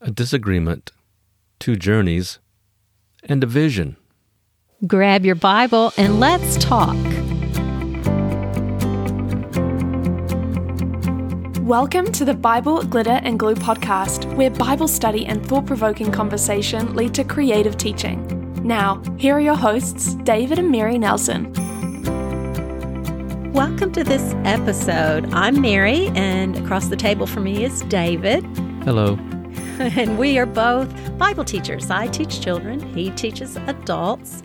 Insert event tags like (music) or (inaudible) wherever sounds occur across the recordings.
a disagreement, two journeys, and a vision. Grab your Bible and let's talk. Welcome to the Bible Glitter and Glue podcast, where Bible study and thought provoking conversation lead to creative teaching. Now, here are your hosts, David and Mary Nelson. Welcome to this episode. I'm Mary, and across the table from me is David. Hello. (laughs) And we are both Bible teachers. I teach children, he teaches adults.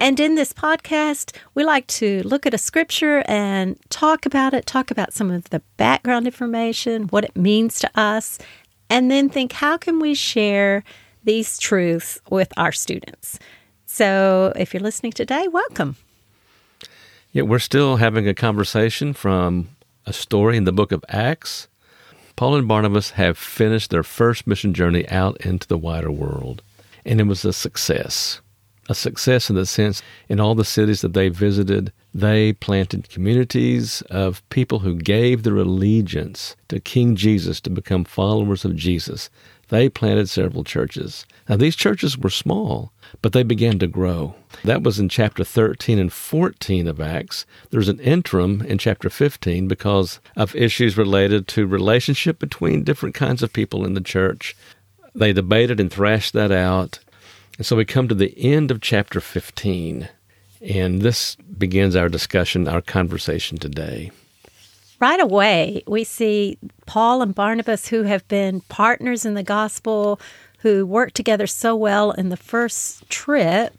And in this podcast, we like to look at a scripture and talk about it, talk about some of the background information, what it means to us, and then think how can we share these truths with our students. So if you're listening today, welcome. Yeah, we're still having a conversation from a story in the book of Acts. Paul and Barnabas have finished their first mission journey out into the wider world, and it was a success a success in the sense in all the cities that they visited, they planted communities of people who gave their allegiance to King Jesus to become followers of Jesus. They planted several churches. Now, these churches were small, but they began to grow. That was in chapter 13 and 14 of Acts. There's an interim in chapter 15 because of issues related to relationship between different kinds of people in the church. They debated and thrashed that out and so we come to the end of chapter 15, and this begins our discussion, our conversation today. Right away, we see Paul and Barnabas, who have been partners in the gospel, who worked together so well in the first trip.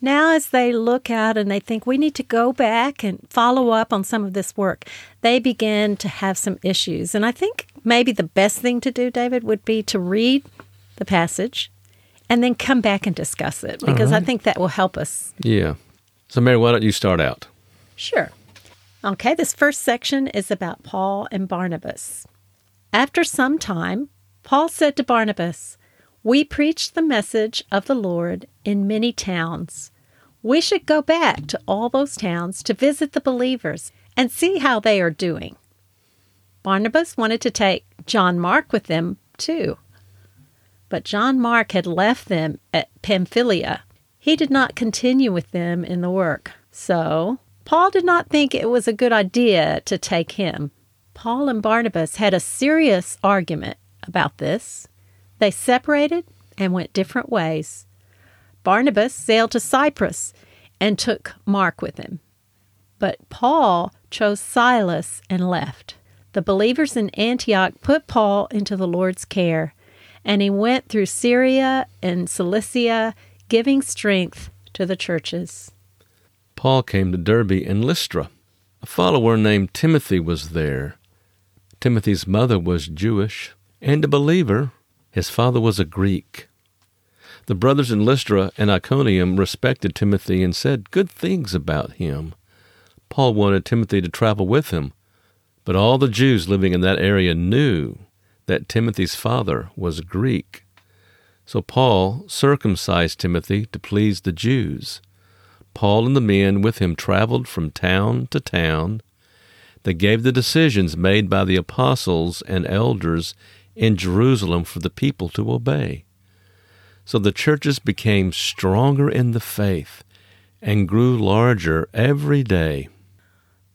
Now, as they look out and they think we need to go back and follow up on some of this work, they begin to have some issues. And I think maybe the best thing to do, David, would be to read the passage and then come back and discuss it because right. I uh-huh. think that will help us. Yeah. So, Mary, why don't you start out? Sure. Okay, this first section is about Paul and Barnabas. After some time, Paul said to Barnabas, We preach the message of the Lord in many towns. We should go back to all those towns to visit the believers and see how they are doing. Barnabas wanted to take John Mark with them, too. But John Mark had left them at Pamphylia. He did not continue with them in the work. So, Paul did not think it was a good idea to take him. Paul and Barnabas had a serious argument about this. They separated and went different ways. Barnabas sailed to Cyprus and took Mark with him. But Paul chose Silas and left. The believers in Antioch put Paul into the Lord's care and he went through Syria and Cilicia, giving strength to the churches. Paul came to Derbe and Lystra. A follower named Timothy was there. Timothy's mother was Jewish and a believer. His father was a Greek. The brothers in Lystra and Iconium respected Timothy and said good things about him. Paul wanted Timothy to travel with him, but all the Jews living in that area knew that Timothy's father was Greek. So Paul circumcised Timothy to please the Jews. Paul and the men with him traveled from town to town. They gave the decisions made by the apostles and elders in Jerusalem for the people to obey. So the churches became stronger in the faith and grew larger every day.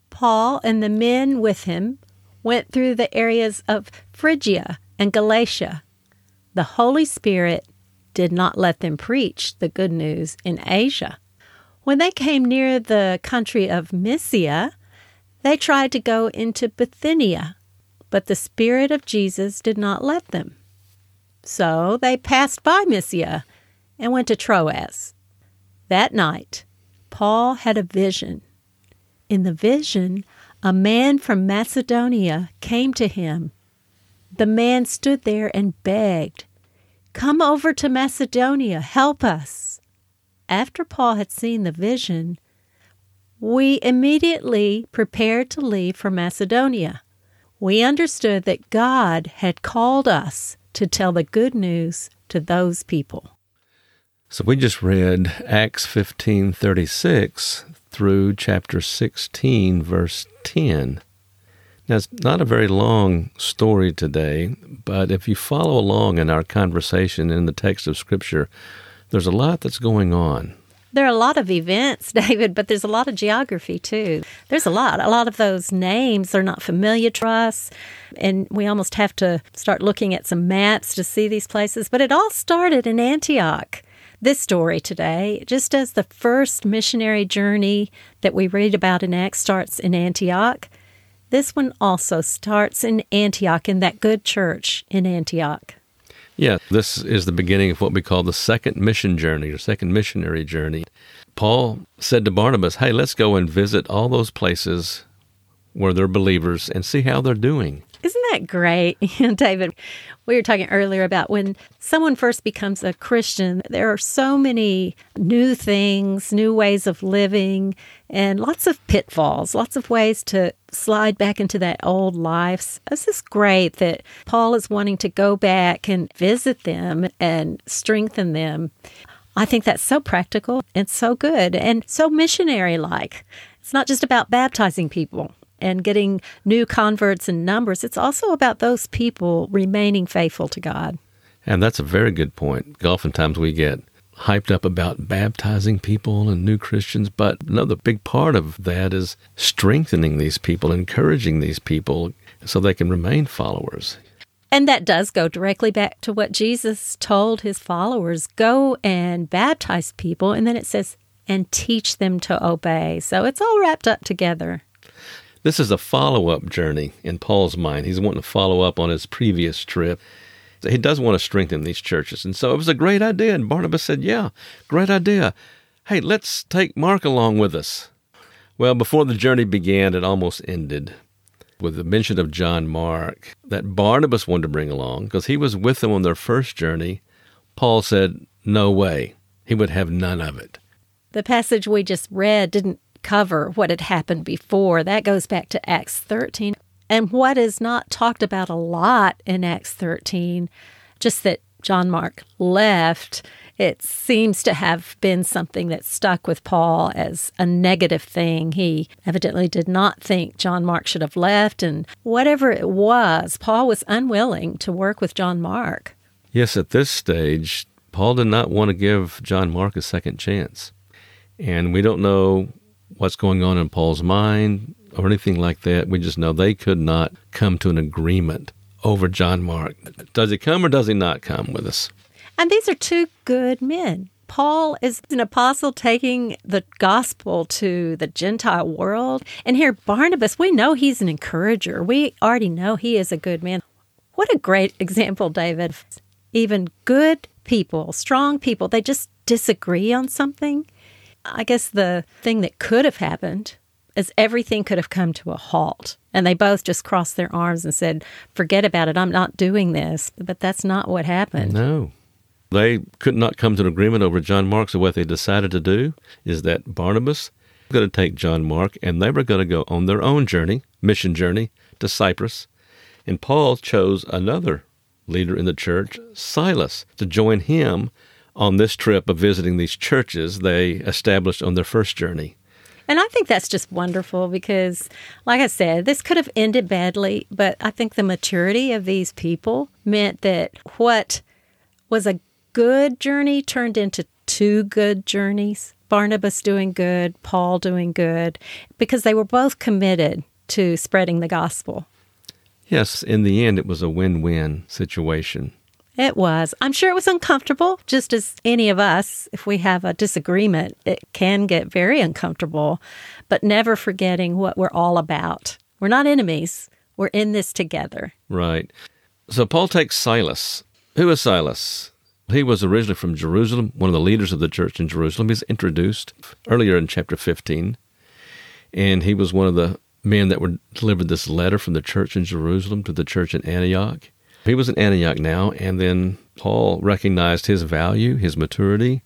Paul and the men with him went through the areas of Phrygia and Galatia. The Holy Spirit did not let them preach the good news in Asia. When they came near the country of Mysia, they tried to go into Bithynia, but the Spirit of Jesus did not let them. So they passed by Mysia and went to Troas. That night, Paul had a vision. In the vision, a man from Macedonia came to him. The man stood there and begged, Come over to Macedonia, help us. After Paul had seen the vision, we immediately prepared to leave for Macedonia. We understood that God had called us to tell the good news to those people. So we just read Acts 15:36 through chapter 16 verse 10. Now, it's not a very long story today, but if you follow along in our conversation in the text of Scripture, there's a lot that's going on. There are a lot of events, (laughs) David, but there's a lot of geography too. There's a lot. A lot of those names are not familiar to us, and we almost have to start looking at some maps to see these places. But it all started in Antioch. This story today, just as the first missionary journey that we read about in Acts starts in Antioch, this one also starts in Antioch, in that good church in Antioch. Yeah, this is the beginning of what we call the second mission journey or second missionary journey. Paul said to Barnabas, Hey, let's go and visit all those places where they're believers and see how they're doing. Isn't that great? (laughs) David, we were talking earlier about when someone first becomes a Christian, there are so many new things, new ways of living, and lots of pitfalls, lots of ways to slide back into that old life. This is great that Paul is wanting to go back and visit them and strengthen them. I think that's so practical and so good and so missionary like. It's not just about baptizing people and getting new converts in numbers, it's also about those people remaining faithful to God. And that's a very good point. Oftentimes we get hyped up about baptizing people and new Christians, but another big part of that is strengthening these people, encouraging these people so they can remain followers. And that does go directly back to what Jesus told his followers go and baptize people. And then it says, and teach them to obey. So it's all wrapped up together. This is a follow up journey in Paul's mind. He's wanting to follow up on his previous trip. He does want to strengthen these churches. And so it was a great idea. And Barnabas said, Yeah, great idea. Hey, let's take Mark along with us. Well, before the journey began, it almost ended with the mention of John Mark that Barnabas wanted to bring along because he was with them on their first journey. Paul said, No way. He would have none of it. The passage we just read didn't cover what had happened before. That goes back to Acts 13. And what is not talked about a lot in Acts 13, just that John Mark left, it seems to have been something that stuck with Paul as a negative thing. He evidently did not think John Mark should have left, and whatever it was, Paul was unwilling to work with John Mark. Yes, at this stage, Paul did not want to give John Mark a second chance. And we don't know what's going on in Paul's mind or anything like that. We just know they could not come to an agreement over John Mark. Does he come or does he not come with us? And these are two good men. Paul is an apostle taking the gospel to the Gentile world. And here, Barnabas, we know he's an encourager. We already know he is a good man. What a great example, David. Even good people, strong people, they just disagree on something I guess the thing that could have happened is everything could have come to a halt. And they both just crossed their arms and said, Forget about it. I'm not doing this. But that's not what happened. No. They could not come to an agreement over John Mark. So what they decided to do is that Barnabas was going to take John Mark and they were going to go on their own journey, mission journey, to Cyprus. And Paul chose another leader in the church, Silas, to join him on this trip of visiting these churches they established on their first journey. And I think that's just wonderful because, like I said, this could have ended badly, but I think the maturity of these people meant that what was a good journey turned into two good journeys. Barnabas doing good, Paul doing good, because they were both committed to spreading the gospel. Yes, in the end, it was a win win situation. It was. I'm sure it was uncomfortable, just as any of us, if we have a disagreement, it can get very uncomfortable, but never forgetting what we're all about. We're not enemies, we're in this together. Right. So Paul takes Silas. Who is Silas? He was originally from Jerusalem, one of the leaders of the church in Jerusalem. He's introduced earlier in chapter 15. And he was one of the men that were delivered this letter from the church in Jerusalem to the church in Antioch. He was in Antioch now, and then Paul recognized his value, his maturity.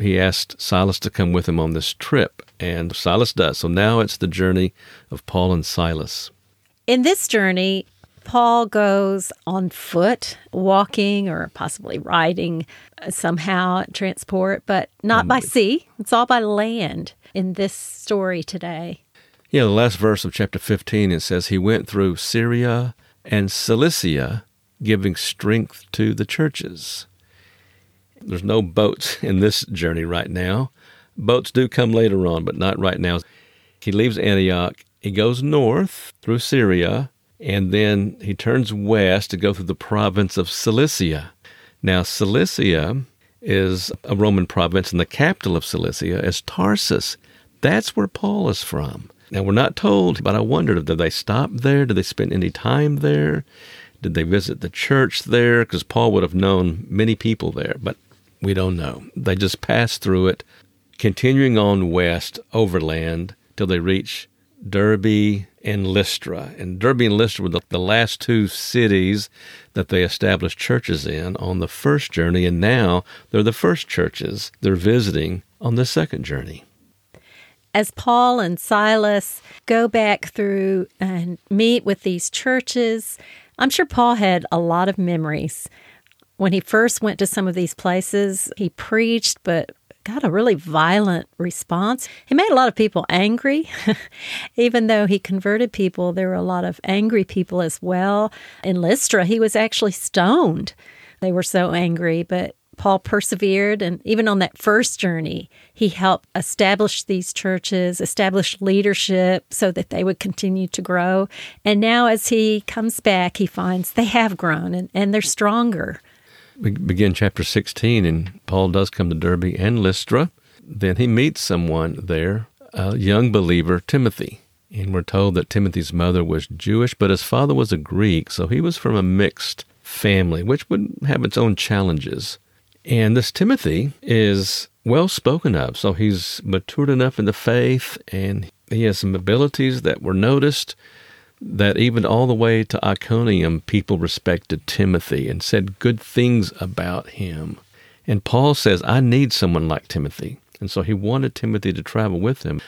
He asked Silas to come with him on this trip, and Silas does. So now it's the journey of Paul and Silas. In this journey, Paul goes on foot, walking or possibly riding somehow, transport, but not by mm. sea. It's all by land in this story today. Yeah, the last verse of chapter 15, it says, He went through Syria and Cilicia, giving strength to the churches. There's no boats (laughs) in this journey right now. Boats do come later on, but not right now. He leaves Antioch. He goes north through Syria, and then he turns west to go through the province of Cilicia. Now, Cilicia is a Roman province, and the capital of Cilicia is Tarsus. That's where Paul is from. Now, we're not told, but I wondered did they stop there? Did they spend any time there? Did they visit the church there? Because Paul would have known many people there, but we don't know. They just passed through it, continuing on west overland till they reach Derbe and Lystra. And Derbe and Lystra were the, the last two cities that they established churches in on the first journey, and now they're the first churches they're visiting on the second journey as Paul and Silas go back through and meet with these churches, I'm sure Paul had a lot of memories. When he first went to some of these places, he preached, but got a really violent response. He made a lot of people angry. (laughs) Even though he converted people, there were a lot of angry people as well. In Lystra, he was actually stoned. They were so angry, but Paul persevered, and even on that first journey, he helped establish these churches, establish leadership so that they would continue to grow. And now, as he comes back, he finds they have grown and, and they're stronger. We begin chapter 16, and Paul does come to Derbe and Lystra. Then he meets someone there, a young believer, Timothy. And we're told that Timothy's mother was Jewish, but his father was a Greek, so he was from a mixed family, which would have its own challenges. And this Timothy is well spoken of. So he's matured enough in the faith and he has some abilities that were noticed that even all the way to Iconium, people respected Timothy and said good things about him. And Paul says, I need someone like Timothy. And so he wanted Timothy to travel with him.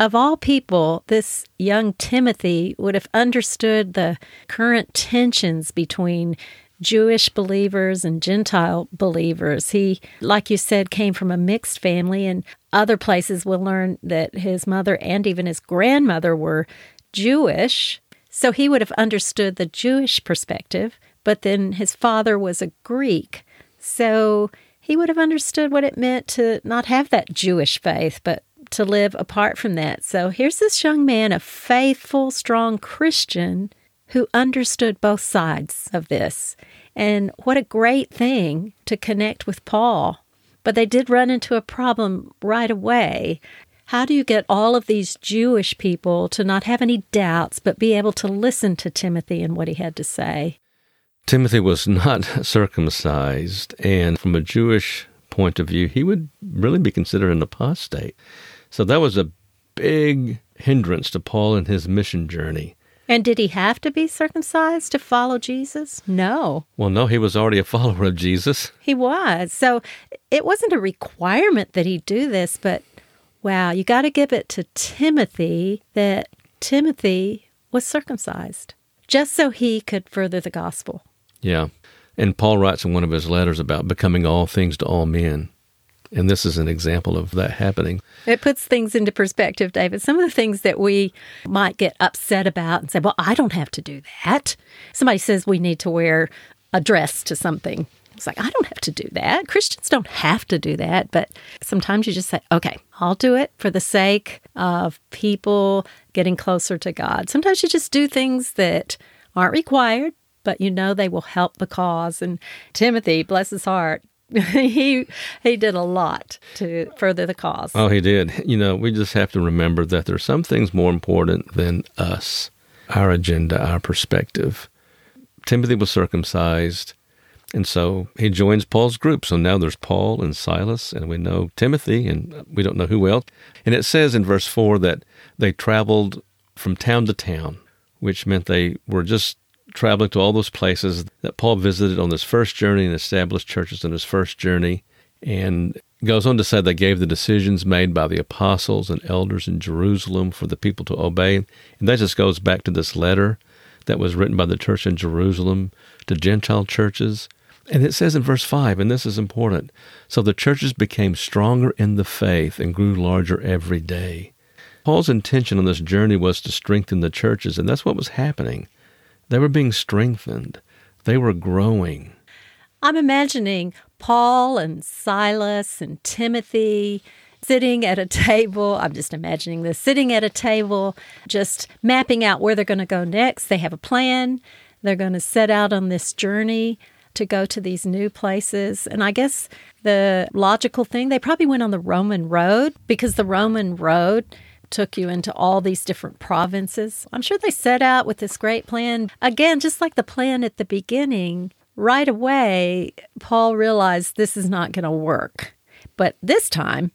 Of all people, this young Timothy would have understood the current tensions between Jewish believers and Gentile believers. He, like you said, came from a mixed family, and other places we'll learn that his mother and even his grandmother were Jewish. So he would have understood the Jewish perspective, but then his father was a Greek. So he would have understood what it meant to not have that Jewish faith, but to live apart from that. So here's this young man, a faithful, strong Christian who understood both sides of this. And what a great thing to connect with Paul. But they did run into a problem right away. How do you get all of these Jewish people to not have any doubts, but be able to listen to Timothy and what he had to say? Timothy was not (laughs) circumcised, and from a Jewish point of view, he would really be considered an apostate. So that was a big hindrance to Paul in his mission journey. And did he have to be circumcised to follow Jesus? No. Well, no, he was already a follower of Jesus. He was. So it wasn't a requirement that he do this, but wow, you got to give it to Timothy that Timothy was circumcised just so he could further the gospel. Yeah. And Paul writes in one of his letters about becoming all things to all men. And this is an example of that happening. It puts things into perspective, David. Some of the things that we might get upset about and say, well, I don't have to do that. Somebody says we need to wear a dress to something. It's like, I don't have to do that. Christians don't have to do that. But sometimes you just say, okay, I'll do it for the sake of people getting closer to God. Sometimes you just do things that aren't required, but you know they will help the cause. And Timothy, bless his heart, (laughs) he he did a lot to further the cause. Oh, he did. You know, we just have to remember that there's some things more important than us, our agenda, our perspective. Timothy was circumcised, and so he joins Paul's group. So now there's Paul and Silas, and we know Timothy, and we don't know who else. And it says in verse 4 that they traveled from town to town, which meant they were just traveling to all those places that Paul visited on his first journey and established churches on his first journey. And goes on to say they gave the decisions made by the apostles and elders in Jerusalem for the people to obey. And that just goes back to this letter that was written by the church in Jerusalem to Gentile churches. And it says in verse 5, and this is important so the churches became stronger in the faith and grew larger every day. Paul's intention on this journey was to strengthen the churches, and that's what was happening. They were being strengthened, they were growing. I'm imagining Paul and Silas and Timothy sitting at a table. I'm just imagining this sitting at a table, just mapping out where they're going to go next. They have a plan. They're going to set out on this journey to go to these new places. And I guess the logical thing, they probably went on the Roman road because the Roman road took you into all these different provinces. I'm sure they set out with this great plan. Again, just like the plan at the beginning, right away, Paul realized this is not going to work. But this time,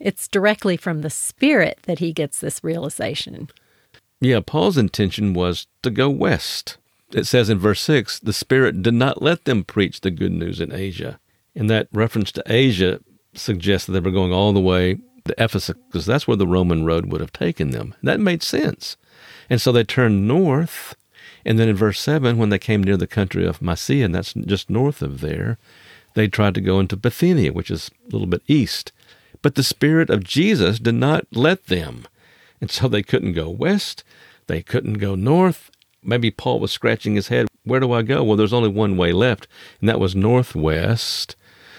it's directly from the Spirit that he gets this realization. Yeah, Paul's intention was to go west. It says in verse 6 the Spirit did not let them preach the good news in Asia. And that reference to Asia suggests that they were going all the way to Ephesus because that's where the Roman road would have taken them. That made sense. And so they turned north. And then in verse 7, when they came near the country of Mysia, and that's just north of there, they tried to go into Bithynia, which is a little bit east. But the Spirit of Jesus did not let them. And so they couldn't go west, they couldn't go north. Maybe Paul was scratching his head. Where do I go? Well, there's only one way left, and that was northwest.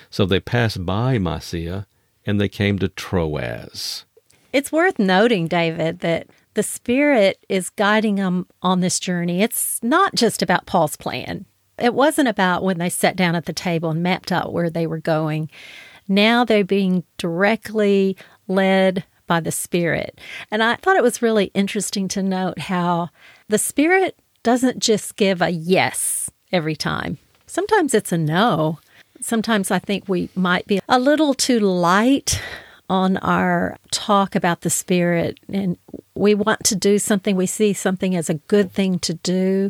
So they passed by Mysia and they came to Troas. It's worth noting, David, that the Spirit is guiding them on this journey. It's not just about Paul's plan. It wasn't about when they sat down at the table and mapped out where they were going. Now they're being directly led by the Spirit. And I thought it was really interesting to note how the Spirit doesn't just give a yes every time, sometimes it's a no. Sometimes I think we might be a little too light on our talk about the Spirit, and we want to do something, we see something as a good thing to do.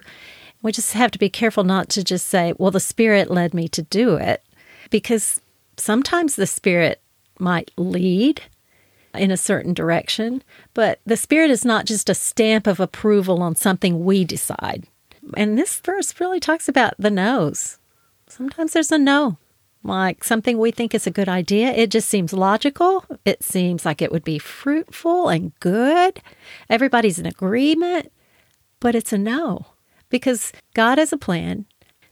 We just have to be careful not to just say, well, the Spirit led me to do it, because sometimes the Spirit might lead in a certain direction, but the Spirit is not just a stamp of approval on something we decide. And this verse really talks about the no's. Sometimes there's a no, like something we think is a good idea. It just seems logical. It seems like it would be fruitful and good. Everybody's in agreement, but it's a no because God has a plan.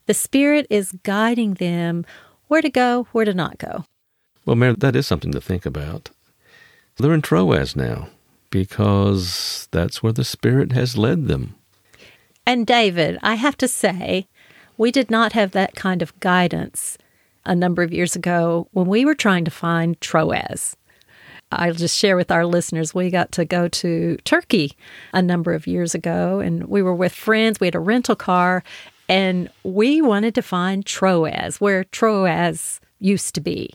The Spirit is guiding them where to go, where to not go. Well, Mary, that is something to think about. They're in Troas now because that's where the Spirit has led them. And David, I have to say, we did not have that kind of guidance a number of years ago when we were trying to find Troas. I'll just share with our listeners we got to go to Turkey a number of years ago and we were with friends. We had a rental car and we wanted to find Troas, where Troas used to be.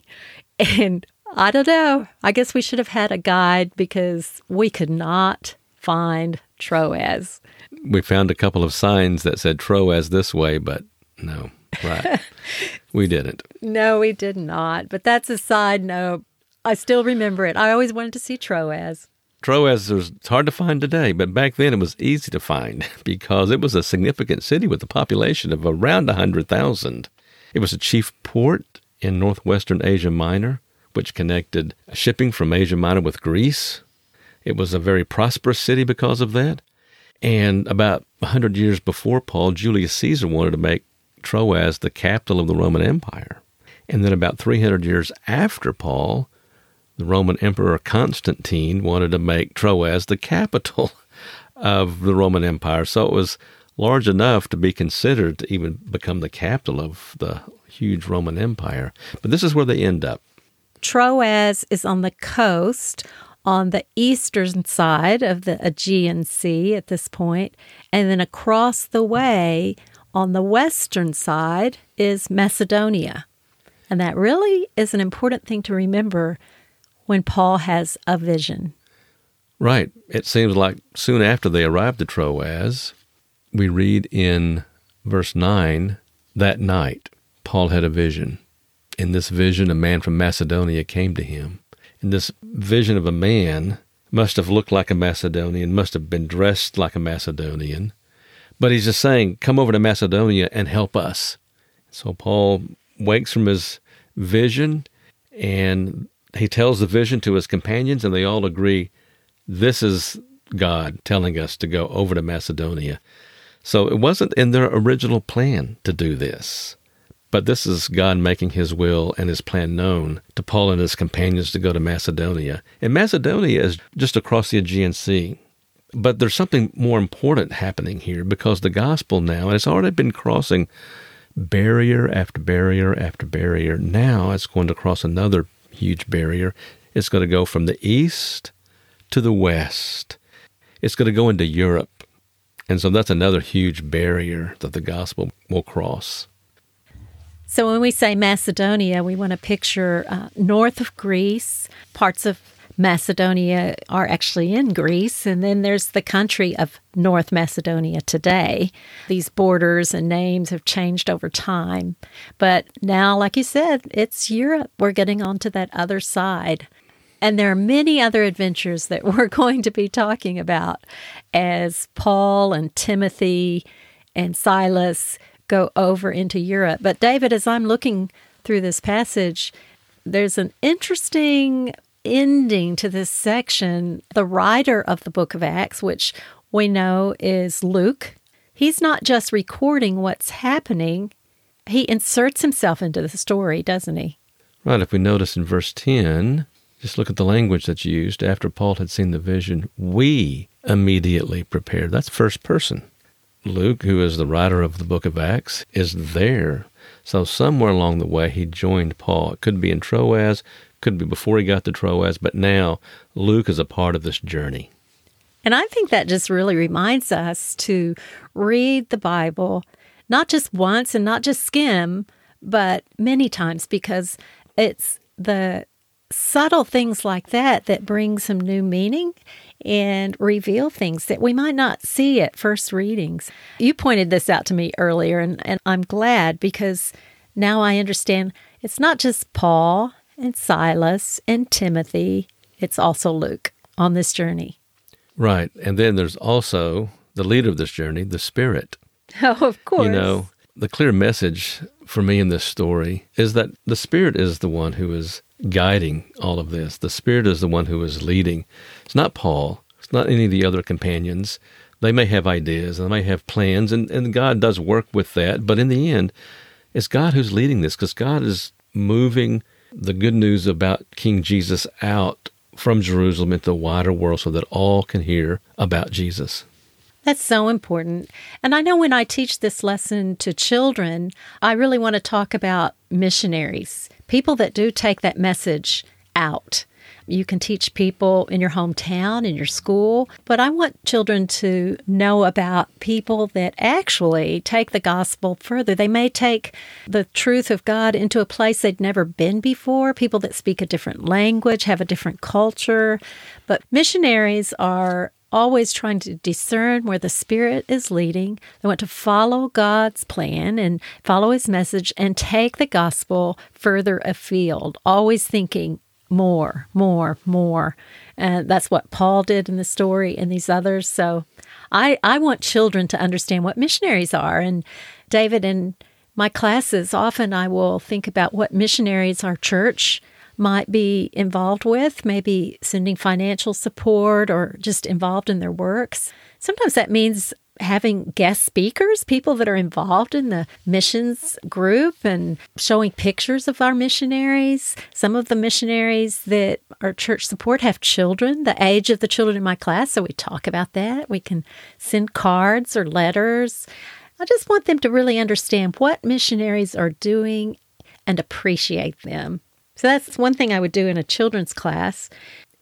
And I don't know, I guess we should have had a guide because we could not find Troas. We found a couple of signs that said Troas this way, but no, right. we didn't. (laughs) No, we did not. But that's a side note. I still remember it. I always wanted to see Troas. Troas is hard to find today, but back then it was easy to find (laughs) because it was a significant city with a population of around 100,000. It was a chief port in northwestern Asia Minor, which connected shipping from Asia Minor with Greece. It was a very prosperous city because of that. And about 100 years before Paul, Julius Caesar wanted to make Troas the capital of the Roman Empire. And then about 300 years after Paul, the Roman Emperor Constantine wanted to make Troas the capital (laughs) of the Roman Empire. So it was large enough to be considered to even become the capital of the huge Roman Empire. But this is where they end up. Troas is on the coast on the eastern side of the Aegean Sea at this point, and then across the way on the western side is Macedonia. And that really is an important thing to remember when Paul has a vision. Right. It seems like soon after they arrived at Troas, we read in verse 9 that night, Paul had a vision. In this vision, a man from Macedonia came to him. And this vision of a man must have looked like a Macedonian, must have been dressed like a Macedonian. But he's just saying, Come over to Macedonia and help us. So Paul wakes from his vision and he tells the vision to his companions, and they all agree This is God telling us to go over to Macedonia. So it wasn't in their original plan to do this. But this is God making his will and his plan known to Paul and his companions to go to Macedonia. And Macedonia is just across the Aegean Sea. But there's something more important happening here because the gospel now, and it's already been crossing barrier after barrier after barrier. Now it's going to cross another huge barrier. It's going to go from the east to the west. It's going to go into Europe. And so that's another huge barrier that the gospel will cross. So when we say Macedonia, we want to picture uh, north of Greece, parts of Macedonia are actually in Greece, and then there's the country of North Macedonia today. These borders and names have changed over time. But now, like you said, it's Europe. We're getting onto that other side. And there are many other adventures that (laughs) we're going to be talking about as Paul and Timothy and Silas go over into Europe. But, David, as I'm looking through this passage, there's an interesting ending to this section, the writer of the book of Acts, which we know is Luke, he's not just recording what's happening, he inserts himself into the story, doesn't he? Right. If we notice in verse 10, just look at the language that's used. After Paul had seen the vision, we immediately prepared. That's first person. Luke, who is the writer of the book of Acts, is there. So somewhere along the way, he joined Paul. It could be in Troas, could be before he got to Troas, but now Luke is a part of this journey. And I think that just really reminds us to read the Bible, not just once and not just skim, but many times because it's the subtle things like that that bring some new meaning and reveal things that we might not see at first readings. You pointed this out to me earlier, and, and I'm glad because now I understand it's not just Paul and Silas and Timothy, it's also Luke on this journey. Right. And then there's also the leader of this journey, the Spirit. (laughs) Oh, of course. You know, the clear message for me in this story is that the Spirit is the one who is guiding all of this. The Spirit is the one who is leading. It's not Paul, it's not any of the other companions. They may have ideas, they may have plans, and, and God does work with that. But in the end, it's God who's leading this because God is moving the good news about King Jesus out from Jerusalem into the wider world so that all can hear about Jesus. That's so important. And I know when I teach this lesson to children, I really want to talk about missionaries, people that do take that message out. You can teach people in your hometown, in your school, but I want children to know about people that actually take the gospel further. They may take the truth of God into a place they'd never been before, people that speak a different language, have a different culture. But missionaries are always trying to discern where the Spirit is leading. They want to follow God's plan and follow His message and take the gospel further afield, always thinking more, more, more. And that's what Paul did in the story and these others. So I, I want children to understand what missionaries are. And David, in my classes, often I will think about what missionaries our church might be involved with, maybe sending financial support or just involved in their works. Sometimes that means having guest speakers, people that are involved in the missions group and showing pictures of our missionaries. Some of the missionaries that our church support have children, the age of the children in my class, so we talk about that. We can send cards or letters. I just want them to really understand what missionaries are doing and appreciate them. So that's one thing I would do in a children's class.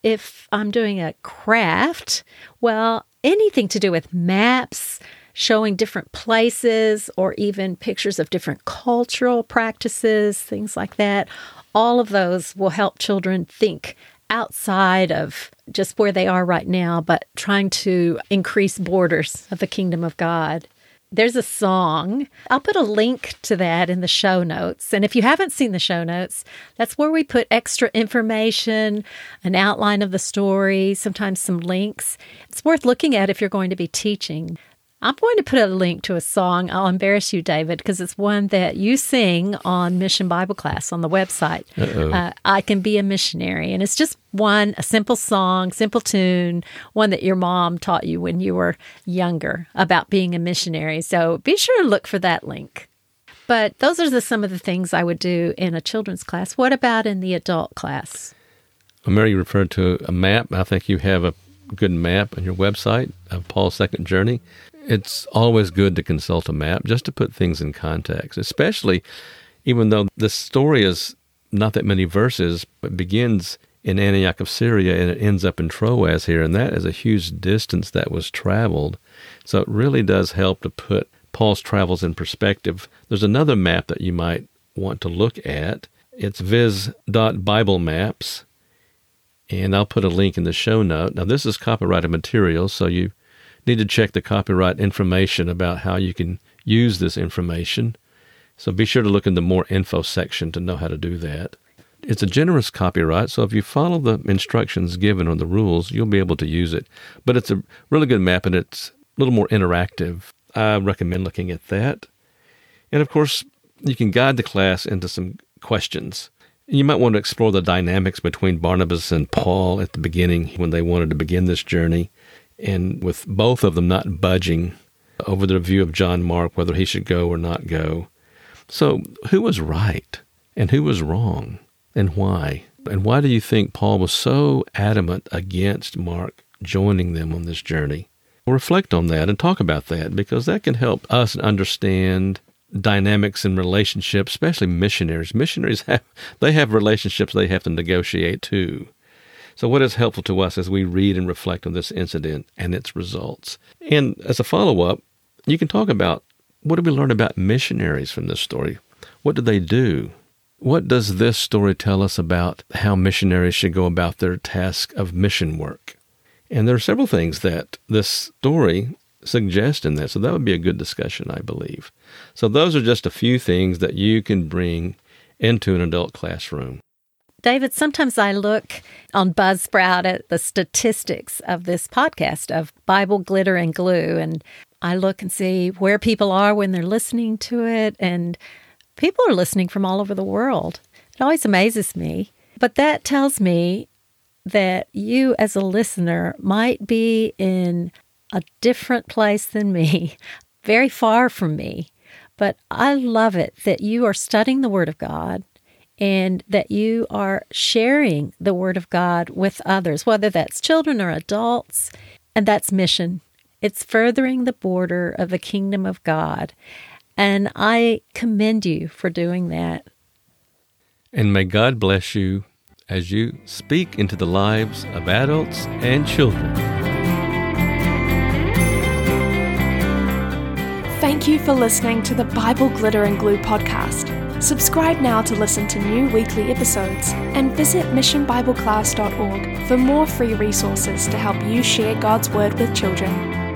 If I'm doing a craft, well, anything to do with maps, showing different places, or even pictures of different cultural practices, things like that. All of those will help children think outside of just where they are right now, but trying to increase borders of the kingdom of God. There's a song. I'll put a link to that in the show notes. And if you haven't seen the show notes, that's where we put extra information, an outline of the story, sometimes some links. It's worth looking at if you're going to be teaching. I'm going to put a link to a song. I'll embarrass you, David, because it's one that you sing on Mission Bible Class on the website. Uh, I Can Be a Missionary. And it's just one, a simple song, simple tune, one that your mom taught you when you were younger about being a missionary. So be sure to look for that link. But those are the, some of the things I would do in a children's class. What about in the adult class? Mary referred to a map. I think you have a good map on your website of Paul's second journey it's always good to consult a map just to put things in context, especially even though the story is not that many verses, but begins in Antioch of Syria and it ends up in Troas here, and that is a huge distance that was traveled. So it really does help to put Paul's travels in perspective. There's another map that you might want to look at. It's viz.biblemaps, and I'll put a link in the show note. Now, this is copyrighted material, so you need to check the copyright information about how you can use this information. So be sure to look in the more info section to know how to do that. It's a generous copyright, so if you follow the instructions given or the rules, you'll be able to use it. But it's a really good map and it's a little more interactive. I recommend looking at that. And of course, you can guide the class into some questions. You might want to explore the dynamics between Barnabas and Paul at the beginning when they wanted to begin this journey and with both of them not budging over their view of John Mark, whether he should go or not go. So, who was right and who was wrong and why? And why do you think Paul was so adamant against Mark joining them on this journey? reflect on that and talk about that because that can help us understand dynamics in relationships, especially missionaries. Missionaries have they have relationships they have to negotiate too. So, what is helpful to us as we read and reflect on this incident and its results? And as a follow up, you can talk about what do we learn about missionaries from this story? What do they do? What does this story tell us about how missionaries should go about their task of mission work? And there are several things that this story suggests in that. So that would be a good discussion, I believe. So those are just a few things that you can bring into an adult classroom. David, sometimes I look on Buzzsprout at the statistics of this podcast of Bible glitter and glue, and I look and see where people are when they're listening to it, and people are listening from all over the world. It always amazes me. But that tells me that you, as a listener, might be in a different place than me, (laughs) very far from me. But I love it that you are studying the Word of God and that you are sharing the Word of God with others, whether that's children or adults. And that's mission. It's furthering the border of the kingdom of God. And I commend you for doing that. And may God bless you as you speak into the lives of adults and children. Thank you for listening to the Bible Glitter and Glue podcast. Subscribe now to listen to new weekly episodes and visit missionbibleclass.org for more free resources to help you share God's Word with children.